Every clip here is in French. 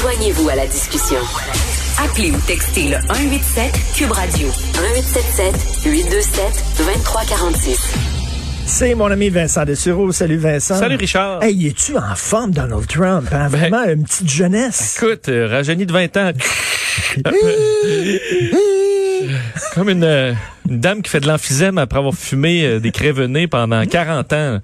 Joignez-vous à la discussion. Appelez ou textez le 187 Cube Radio 1877 827 2346. C'est mon ami Vincent Dessureau. Salut Vincent. Salut Richard. Hey, es-tu en forme, Donald Trump? Hein? Vraiment, une petite jeunesse. Écoute, euh, rajeuni de 20 ans. Comme une, euh, une dame qui fait de l'emphysème après avoir fumé euh, des crévenés pendant 40 ans.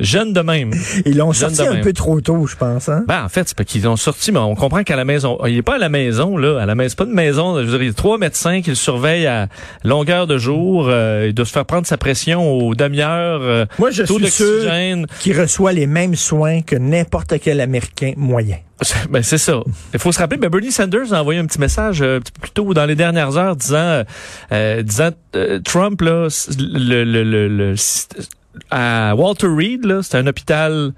Jeune de même. Ils l'ont sorti un même. peu trop tôt, je pense. Hein? Ben, en fait, c'est pas qu'ils l'ont sorti, mais on comprend qu'à la maison, il est pas à la maison, là. À la maison, c'est pas de maison. Je veux dire, il y a trois médecins qui le surveillent à longueur de jour. Euh, il doit se faire prendre sa pression aux demi-heures. euh, Moi, je taux suis sûr qu'il reçoit les mêmes soins que n'importe quel Américain moyen. Ben, c'est ça. Il faut se rappeler, ben, Bernie Sanders a envoyé un petit message euh, plus tôt dans les dernières heures disant, euh, disant euh, Trump, là, le, le, le, le- à Walter Reed, là, c'est un hôpital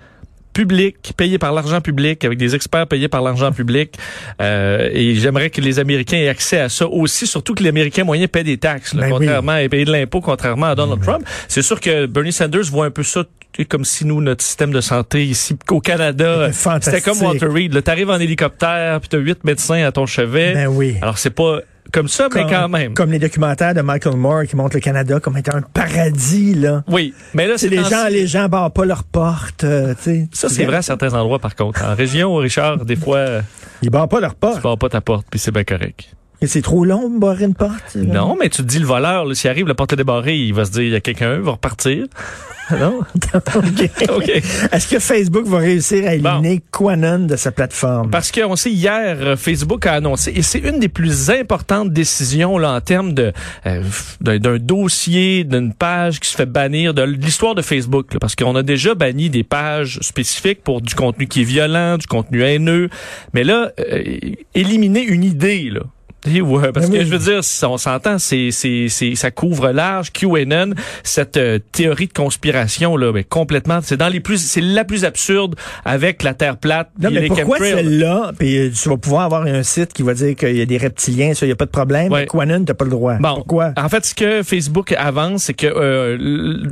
public, payé par l'argent public, avec des experts payés par l'argent public. Euh, et j'aimerais que les Américains aient accès à ça aussi, surtout que les Américains moyens paient des taxes, là, Ben oui. contrairement et payer de l'impôt, contrairement à Donald Trump. C'est sûr que Bernie Sanders voit un peu ça comme si nous, notre système de santé ici au Canada, C'était c'était comme Walter Reed. Tu arrives en hélicoptère, puis tu as huit médecins à ton chevet. Ben oui. Alors, c'est pas comme ça, mais quand même. Comme les documentaires de Michael Moore qui montrent le Canada comme étant un paradis, là. Oui, mais là, C'est les gens, les gens barrent pas leurs portes, euh, tu sais. Ça, c'est vrai à certains endroits, par contre. En région, Richard, des fois, Ils barrent pas leurs tu portes. barres pas ta porte, puis c'est bien correct. Et c'est trop long de barrer une porte. Non, mais tu te dis, le voleur, s'il arrive, la porte est débarrée, il va se dire, il y a quelqu'un, il va repartir. non? OK. OK. Est-ce que Facebook va réussir à éliminer Quanon de sa plateforme? Parce qu'on sait hier, euh, Facebook a annoncé, et c'est une des plus importantes décisions là en termes de euh, d'un d'un dossier, d'une page qui se fait bannir de l'histoire de Facebook, là, parce qu'on a déjà banni des pages spécifiques pour du contenu qui est violent, du contenu haineux, mais là, euh, éliminer une idée là. Ouais, parce Ben que je veux dire, si on s'entend, c'est, c'est, c'est, ça couvre large. QAnon, cette euh, théorie de conspiration là, ben, complètement, c'est dans les plus, c'est la plus absurde avec la Terre plate. Non, mais les pourquoi celle-là, puis euh, tu vas pouvoir avoir un site qui va dire qu'il y a des reptiliens, ça, il n'y a pas de problème, Ouais. mais Quanon, t'as pas le droit. Bon, Pourquoi? En fait, ce que Facebook avance, c'est que euh,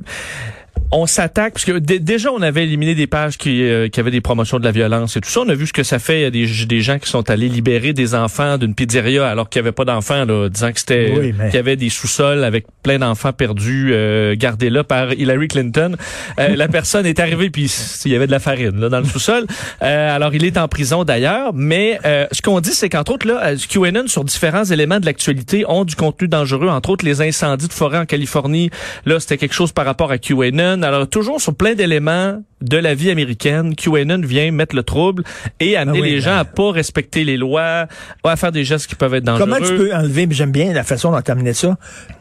on s'attaque parce que dé- déjà on avait éliminé des pages qui, euh, qui avaient des promotions de la violence et tout ça. On a vu ce que ça fait. Il y a des, des gens qui sont allés libérer des enfants d'une pizzeria alors qu'il n'y avait pas d'enfants, là, disant que c'était Oui, mais- qu'il y avait des sous-sols avec plein d'enfants perdus euh, gardés là par Hillary Clinton. Euh, la personne est arrivée puis il y avait de la farine là, dans le sous-sol. Euh, alors il est en prison d'ailleurs, mais euh, ce qu'on dit c'est qu'entre autres là, euh, QAnon sur différents éléments de l'actualité ont du contenu dangereux, entre autres les incendies de forêt en Californie. Là, c'était quelque chose par rapport à QAnon. Alors toujours sur plein d'éléments de la vie américaine, QAnon vient mettre le trouble et amener Ah oui, les gens ben- à pas respecter les lois, à faire des gestes qui peuvent être dangereux. Comment tu peux enlever, mais j'aime bien la façon dont tu amené ça,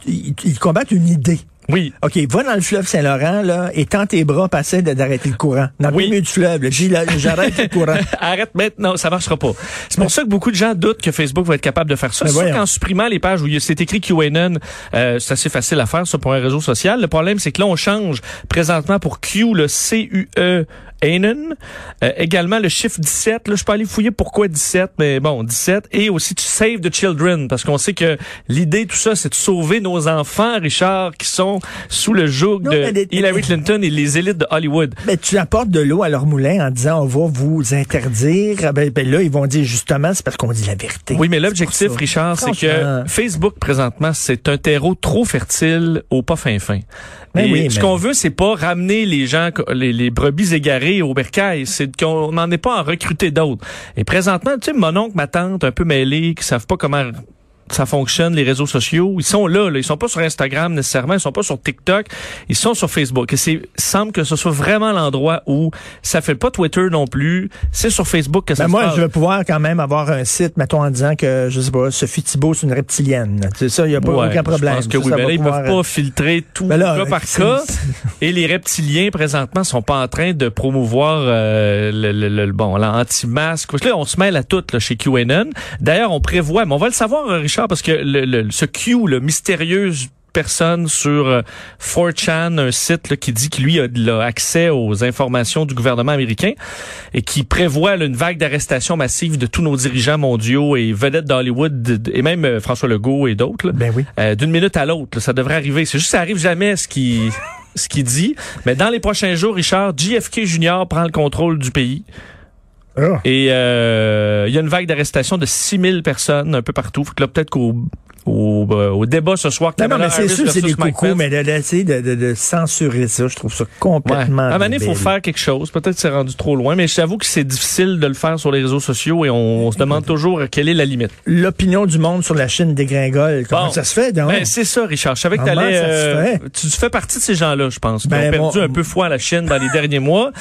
ils, ils combattent une idée. Oui. OK, va dans le fleuve Saint-Laurent, là, et tends tes bras, passer d'arrêter le courant. Dans le Oui. milieu du fleuve, j'arrête le courant. Arrête maintenant, ça marchera pas. C'est pour ça que beaucoup de gens doutent que Facebook va être capable de faire ça. C'est voyons. qu'en supprimant les pages où c'est écrit QAnon, euh, c'est assez facile à faire ça pour un réseau social. Le problème, c'est que là, on change présentement pour Q, le C-U-E, Anon. Euh, également, le chiffre 17. Là, je peux aller fouiller pourquoi 17, mais bon, 17. Et aussi, tu save the children, parce qu'on sait que l'idée, tout ça, c'est de sauver nos enfants, Richard, qui sont sous le joug Non, de Hillary Clinton et les élites de Hollywood. Mais tu apportes de l'eau à leur moulin en disant on va vous interdire. Ah Ben, ben là, ils vont dire justement, c'est parce qu'on dit la vérité. Oui, mais l'objectif. Richard, c'est que Facebook, présentement, c'est un terreau trop fertile au pas fin fin. Ben Et oui, ce mais- qu'on veut, c'est pas ramener les gens, les, les brebis égarées au bercail. C'est qu'on n'en est pas à recruter d'autres. Et présentement, tu sais, mon oncle, ma tante, un peu mêlés, qui savent pas comment ça fonctionne, les réseaux sociaux. Ils sont là, là. Ils sont pas sur Instagram nécessairement, ils sont pas sur TikTok, ils sont sur Facebook. Et c'est semble que ce soit vraiment l'endroit où ça fait pas Twitter non plus. C'est sur Facebook que ça Ben se moi, passe. je vais pouvoir quand même avoir un site, mettons, en disant que, je sais pas, Sophie Thibault, c'est une reptilienne. C'est ça, il n'y a pas Ouais, aucun problème. Je pense que Ça, oui, ça mais va là, ils peuvent pas filtrer tout Ben là, cas par cas. Et les reptiliens, présentement, sont pas en train de promouvoir euh, le, le- le- bon l'anti-masque. Parce que Là, on se mêle à tout là, chez QAnon. D'ailleurs, on prévoit, mais on va le savoir, euh, Richard, parce que le, le- ce Q, le mystérieuse personne sur euh, 4chan, un site là, qui dit qu'il lui a, accès aux informations du gouvernement américain et qui prévoit là, une vague d'arrestations massives de tous nos dirigeants mondiaux et vedettes d'Hollywood et même euh, François Legault et d'autres. Ben oui. Euh, d'une minute à l'autre. Ça devrait arriver. C'est juste que ça arrive jamais ce qui ce qu'il dit. Mais dans les prochains jours, Richard, JFK Jr. prend le contrôle du pays. Ah. Et euh, il y a une vague d'arrestation de 6000 personnes un peu partout. Fait que là, peut-être qu'au au, euh, au débat ce soir, Non, non, mais c'est sûr, c'est des coucous, mais de, d'essayer de, de, de censurer ça, je trouve ça Ouais. complètement. À un il faut faire quelque chose. Peut-être que c'est rendu trop loin, mais j'avoue que c'est difficile de le faire sur les réseaux sociaux et on, on se demande toujours quelle est la limite. L'opinion du monde sur la Chine dégringole. Comment Bon. ça se fait, donc? Ben, c'est ça, Richard. Je savais que t'allais, euh, tu fais partie de ces gens-là, je pense, qui Ben, ont perdu moi- un peu foi à la Chine dans les derniers mois,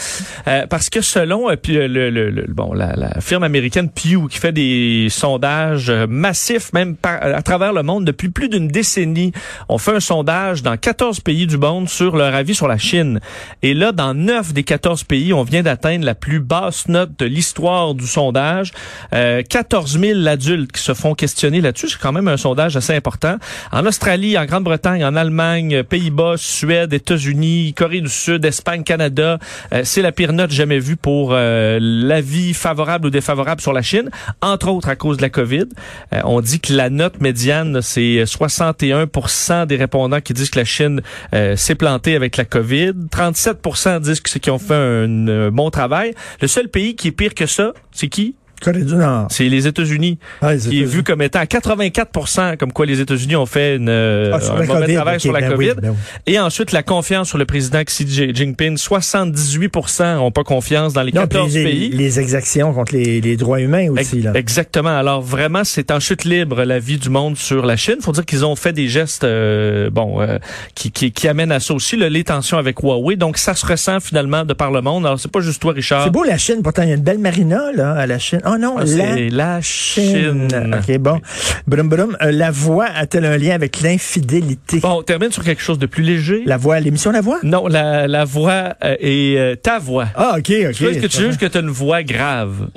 Euh, parce que selon euh, puis le, le- le- le- bon la, la firme américaine Pew qui fait des sondages euh, massifs même par- à travers le monde depuis plus d'une décennie, on fait un sondage dans 14 pays du monde sur leur avis sur la Chine. Et là, dans 9 des 14 pays, on vient d'atteindre la plus basse note de l'histoire du sondage. Euh, 14 000 adultes qui se font questionner là-dessus. C'est quand même un sondage assez important. En Australie, en Grande-Bretagne, en Allemagne, Pays-Bas, Suède, États-Unis, Corée du Sud, Espagne, Canada, euh, c'est la pire note jamais vue pour euh, l'avis favorable ou défavorable sur la Chine, entre autres à cause de la COVID. Euh, on dit que la note médiane, c'est 61 des répondants qui disent que la Chine euh, s'est plantée avec la COVID. 37 disent qu'ils ont fait un, euh, bon travail. Le seul pays qui est pire que ça, c'est qui? Corée du Nord. C'est les États-Unis, Ah, les qui est vu comme étant à 84% comme quoi les États-Unis ont fait une, euh, Ah, un mauvais travail sur la ben COVID. oui, ben oui. Et ensuite, la confiance sur le président Xi Jinping. 78% ont pas confiance dans les Non, puis 14 les, pays. les exactions contre les, les droits humains aussi, là. Exactement. Alors vraiment, c'est en chute libre la vie du monde sur la Chine. Faut dire qu'ils ont fait des gestes, euh, bon, euh, qui, qui, qui amènent à ça aussi, là, les tensions avec Huawei. Donc ça se ressent finalement de par le monde. Alors c'est pas juste toi, Richard. C'est beau la Chine, pourtant il y a une belle marina là à la Chine. Oh non, Ah, la c'est la Chine. Chine. OK, bon. Brum, brum. Euh, la voix a-t-elle un lien avec l'infidélité? Bon, on termine sur quelque chose de plus léger. La voix, l'émission La Voix? Non, la, la voix euh, est euh, ta voix. Ah, OK, OK. Est-ce que tu juges que tu as une voix grave?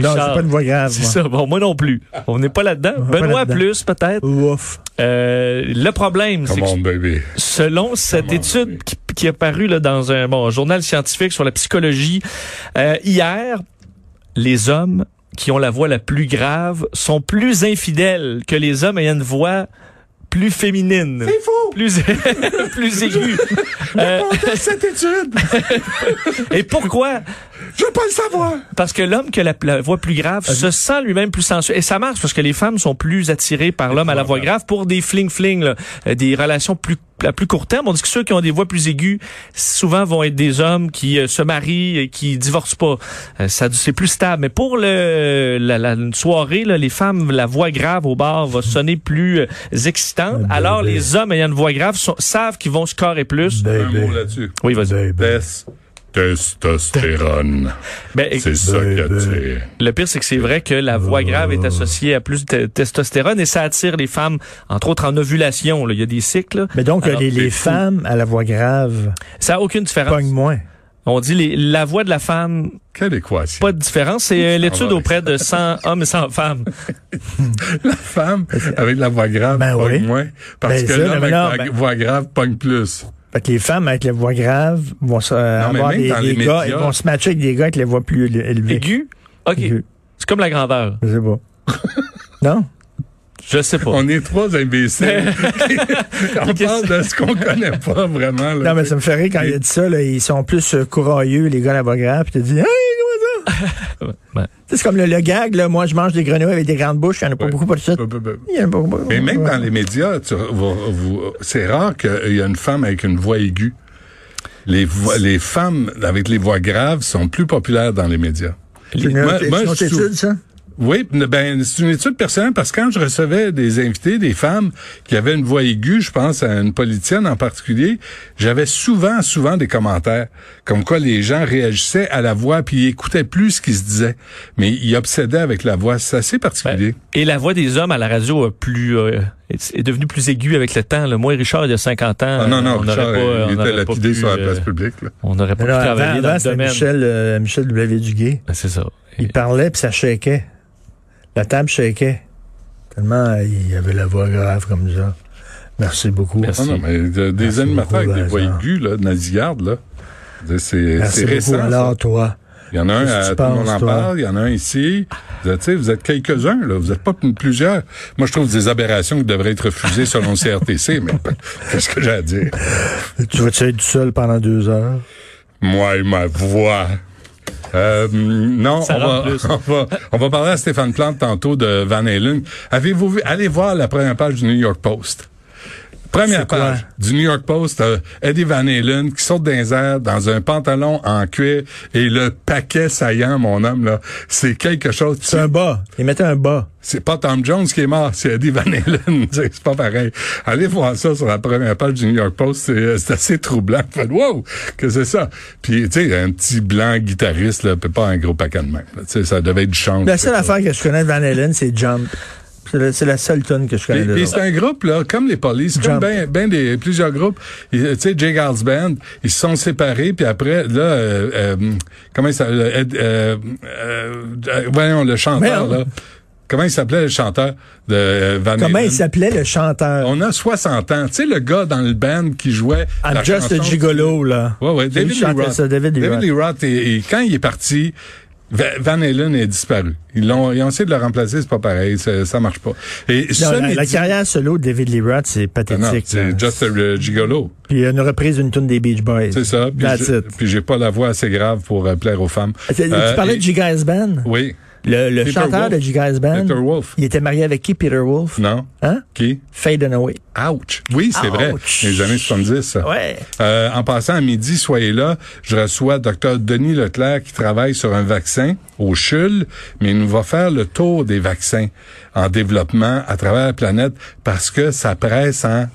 Non, c'est pas une voix grave. C'est moi. ça. Bon, moi non plus. On n'est pas là-dedans. Benoît là-dedans. plus, peut-être? Ouf. Euh, le problème, c'est que baby. selon cette Come étude qui, qui est parue là, dans un bon, journal scientifique sur la psychologie, euh, hier, les hommes qui ont la voix la plus grave sont plus infidèles que les hommes ayant une voix plus féminine. C'est faux! Plus, plus aiguë. Euh, cette étude! et pourquoi? Je veux pas le savoir! Parce que l'homme qui a la, la voix plus grave Ah, se sent lui-même plus sensuel. Et ça marche parce que les femmes sont plus attirées par l'homme à la voix grave pour des fling-fling, là, euh, des relations plus à plus court terme. On dit que ceux qui ont des voix plus aiguës, souvent vont être des hommes qui euh, se marient et qui divorcent pas. Euh, ça, c'est plus stable. Mais pour le, la, la- une soirée, là, les femmes, la voix grave au bar va sonner plus euh, excitante. Ah, Alors bébé. les hommes ayant une voix grave sont- savent qu'ils vont scorer plus. Un mot là-dessus. Oui, vas-y. Testostérone. Ben, C'est ça attire. Le pire, c'est que c'est vrai que la voix grave est associée à plus de testostérone et ça attire les femmes, entre autres en ovulation. là. Il y a des cycles. Mais donc, Alors, les, femmes à la voix grave Ça n'a aucune différence. pognent moins. On dit les, la voix de la femme, Quelle équation? pas de différence. C'est euh, l'étude va auprès de 100 hommes et 100 femmes. La femme avec la voix grave Ben pogne oui. moins. Parce Ben que l'homme avec non, la ben- voix grave pogne plus. Fait que les femmes avec la voix grave vont se, euh, Non, avoir des, gars, médias- ils vont se matcher avec des gars avec les voix plus éle- élevées. Aigu? OK. C'est comme la grandeur. Je sais pas. non? Je sais pas. On est trois imbéciles. on parle de ce qu'on connaît pas vraiment. Là. Non, mais ça me fait rire quand il a dit ça, là, ils sont plus euh, courailleux, les gars à la voix grave, puis tu dis, hey, sais, C'est comme le, le gag, là, moi je mange des grenouilles avec des grandes bouches, il n'y en a pas Ouais. beaucoup pour ça. Il y en a pas beaucoup. Mais même dans les médias, tu- vous- vous- c'est rare qu'il y a une femme avec une voix aiguë. Les, voix- les femmes avec les voix graves sont plus populaires dans les médias. C'est une Moi- étude, ça? Oui, ben c'est une étude personnelle parce que quand je recevais des invités, des femmes qui avaient une voix aiguë, je pense à une politicienne en particulier, j'avais souvent, souvent des commentaires comme quoi les gens réagissaient à la voix puis ils écoutaient plus ce qui se disait, mais ils obsédaient avec la voix. C'est assez particulier. Et la voix des hommes à la radio a plus euh, est devenue plus aiguë avec le temps. Là. Moi, Richard, il y a 50 ans, Ah non, non, on n'aurait Richard, pas, il on était lapidé pu, sur la euh, place publique. là. On n'aurait pas pu travailler avant, dans avant, le c'était domaine. Michel, euh, Michel W. Duguay. Ben, C'est ça. Il parlait puis ça shakeait. La table shakeait. Tellement euh, il avait la voix grave comme ça. Merci beaucoup. Merci. Ah non, mais de- des Merci animateurs beaucoup, avec des voix aiguës, là, nasillardes, là. C'est c'est beaucoup. récent. ça. Alors, toi, Il y en a un, à, tu tout le monde penses, en toi? parle, il y en a un ici. Vous êtes, vous quelques-uns, là. Vous n'êtes pas plusieurs. Moi, je trouve des aberrations qui devraient être refusées selon le CRTC, mais qu'est-ce que j'ai à dire? tu vas-tu être seul pendant deux heures? Moi et ma voix. Euh, non, on va, on, va, on va parler à Stéphane Plante tantôt de Van Halen. Avez-vous vu, allez voir la première page du New York Post. Première page du New York Post, euh, Eddie Van Halen qui saute dans les airs dans un pantalon en cuir et le paquet saillant, mon homme, là, c'est quelque chose. C'est un bas. Il mettait un bas. C'est pas Tom Jones qui est mort, c'est Eddie Van Halen. c'est pas pareil. Allez voir ça sur la première page du New York Post. C'est, euh, assez troublant. Wow, que c'est ça. Puis, tu sais, un petit blanc guitariste, là, peut pas un gros paquet de là. Tu sais, ça devait être du chant. La seule affaire que je connais de Van Halen, c'est Jump. C'est la, seule tune que je connais puis l'autre. c'est un groupe, là, comme les polices, comme ben, ben des, plusieurs groupes. Et, Tu sais, Jay Band, ils se sont séparés, puis après, là, euh, euh, comment il s'appelle? euh, euh, euh, voyons, le chanteur, Merde. là. Comment il s'appelait, le chanteur de euh, Van Comment Halen? il s'appelait le chanteur? On a 60 ans. Tu sais, le gars dans le band qui jouait. I'm la just a chanson- gigolo, là. Ouais, ouais, David Lee Roth. ça, David Lee Roth. Lee Roth, et, et quand il est parti, Van Halen est disparu. Ils l'ont, ils ont essayé de le remplacer, c'est pas pareil, ça, ça marche pas. Et Non, la, la carrière solo de David Lee Roth, c'est Ah pathétique. c'est Just a euh, Gigolo. Puis il y a une reprise d'une tune des Beach Boys. C'est ça. Puis j'ai- pas la voix assez grave pour euh, plaire aux femmes. Tu, tu Euh, parlais et- de Gigas Band? Oui. Le, le chanteur Wolf. de Gigas Band, Peter Wolf. il était marié avec qui, Peter Wolf? Non. Hein? Qui? Faye Dunaway. Ouch. Oui, c'est vrai. Ouch. Les années 70, ça. Ouais. Euh, en passant à midi, soyez là. Je reçois Dr Denis Leclerc qui travaille sur un vaccin au CHUL, mais il nous va faire le tour des vaccins en développement à travers la planète parce que ça presse en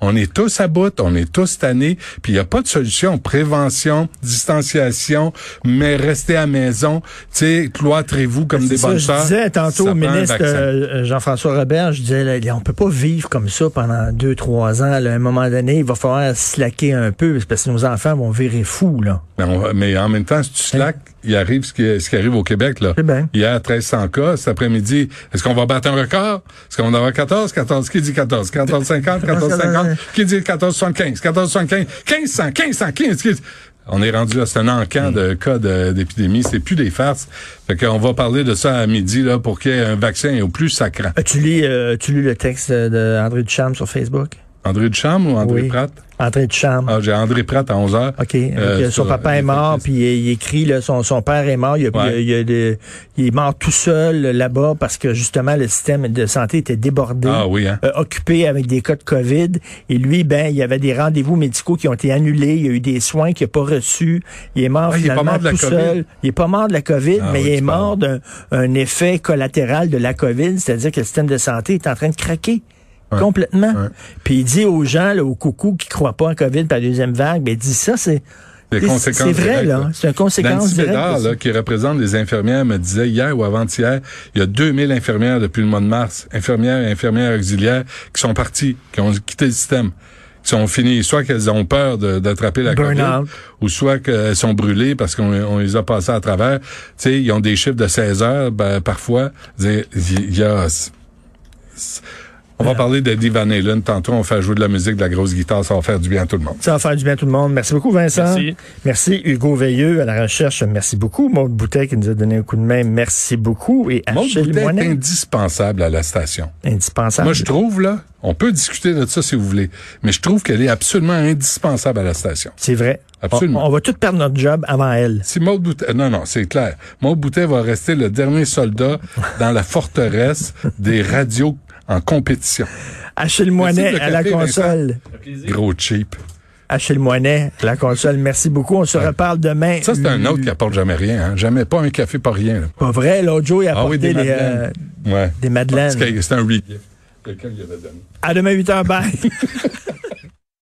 on est tous à bout, on est tous tannés, puis il n'y a pas de solution. Prévention, distanciation, mais restez à la maison, tu sais, cloîtrez-vous comme des ça, bonnes je disais tantôt au ministre euh, Jean-François Robert, je disais, là, on peut pas vivre comme ça pendant deux, trois ans. là. à un moment donné, il va falloir slacker un peu parce que nos enfants vont virer fous. Là. Mais, on- mais en même temps, si tu slack, il arrive ce qui, ce qui arrive au Québec. Là. Bien. Hier, 1300 cas. Cet après-midi, est-ce qu'on va battre un record? Est-ce qu'on va avoir 14? 14, qui dit 14? 1450, 1450, qui dit 1475? 1475, 1500, 1500, 1500. qui- On est rendu c'est un encan de cas de- d'épidémie. C'est plus des farces. Fait qu'on va parler de ça à midi, là, pour qu'il y ait un vaccin au plus sacrant. As-tu lu, euh, as-tu lu le texte de André Ducharme sur Facebook? André Duchamp ou André Oui. Pratt? André Ducharme. Ah, j'ai André Pratt à 11 heures. OK. Euh, son sur, papa euh, est mort, Facebook. puis il, il écrit, là, son, son père est mort. Il, a- Ouais. il a- il a de- il est mort tout seul euh, là-bas parce que justement le système de santé était débordé. Ah oui, hein? euh, occupé avec des cas de COVID. Et lui, ben, il y avait des rendez-vous médicaux qui ont été annulés. Il y a eu des soins qu'il n'a pas reçus. Il est mort Ah, il est pas finalement mort de la tout COVID? seul. Il est pas mort de la COVID, Ah mais oui, il est mort d'un un effet collatéral de la COVID, c'est-à-dire que le système de santé est en train de craquer. Ouais. Complètement. Ouais. Puis il dit aux gens, là, aux coucous qui croient pas en COVID par la deuxième vague, ben, il dit ça, c'est, c'est vrai, directes, là. C'est une conséquence Nancy directe. Bédard, là, qui représente les infirmières, me disait hier ou avant-hier, il y a 2000 infirmières depuis le mois de mars, infirmières et infirmières auxiliaires, qui sont parties, qui ont quitté le système, qui sont finies, soit qu'elles ont peur d'attraper la COVID, ou soit qu'elles sont brûlées parce qu'on on les a passées à travers. Tu sais, ils ont des chiffres de 16 heures, ben, parfois. Il y a... On va parler d'Eddie Van Halen. Tantôt, on fait jouer de la musique, de la grosse guitare. Ça va faire du bien à tout le monde. Ça va faire du bien à tout le monde. Merci beaucoup, Vincent. Merci. Merci, Hugo Veilleux à la recherche. Merci beaucoup. Maud Boutet qui nous a donné un coup de main. Merci beaucoup. Et Maud Achille Boutet est indispensable à la station. indispensable. Moi, je trouve, là, on peut discuter de ça si vous voulez, mais je trouve qu'elle est absolument indispensable à la station. C'est vrai. Absolument. On, on va tout perdre notre job avant elle. Si Maud Boutet, non, non, c'est clair. Maud Boutet va rester le dernier soldat dans la forteresse des radios en compétition. Achille Moinet à la console. Gros cheap. Achille Moinet, la console. Merci beaucoup. On se reparle demain. Ça, c'est un autre qui apporte jamais rien. Hein? Jamais pas un café, pas rien. là. Pas vrai, l'autre jour, il a Ah oui, apporté des les, madeleines. euh, Ouais. des madeleines. C'est un regift. Quelqu'un lui avait donné? À demain 8h. Bye.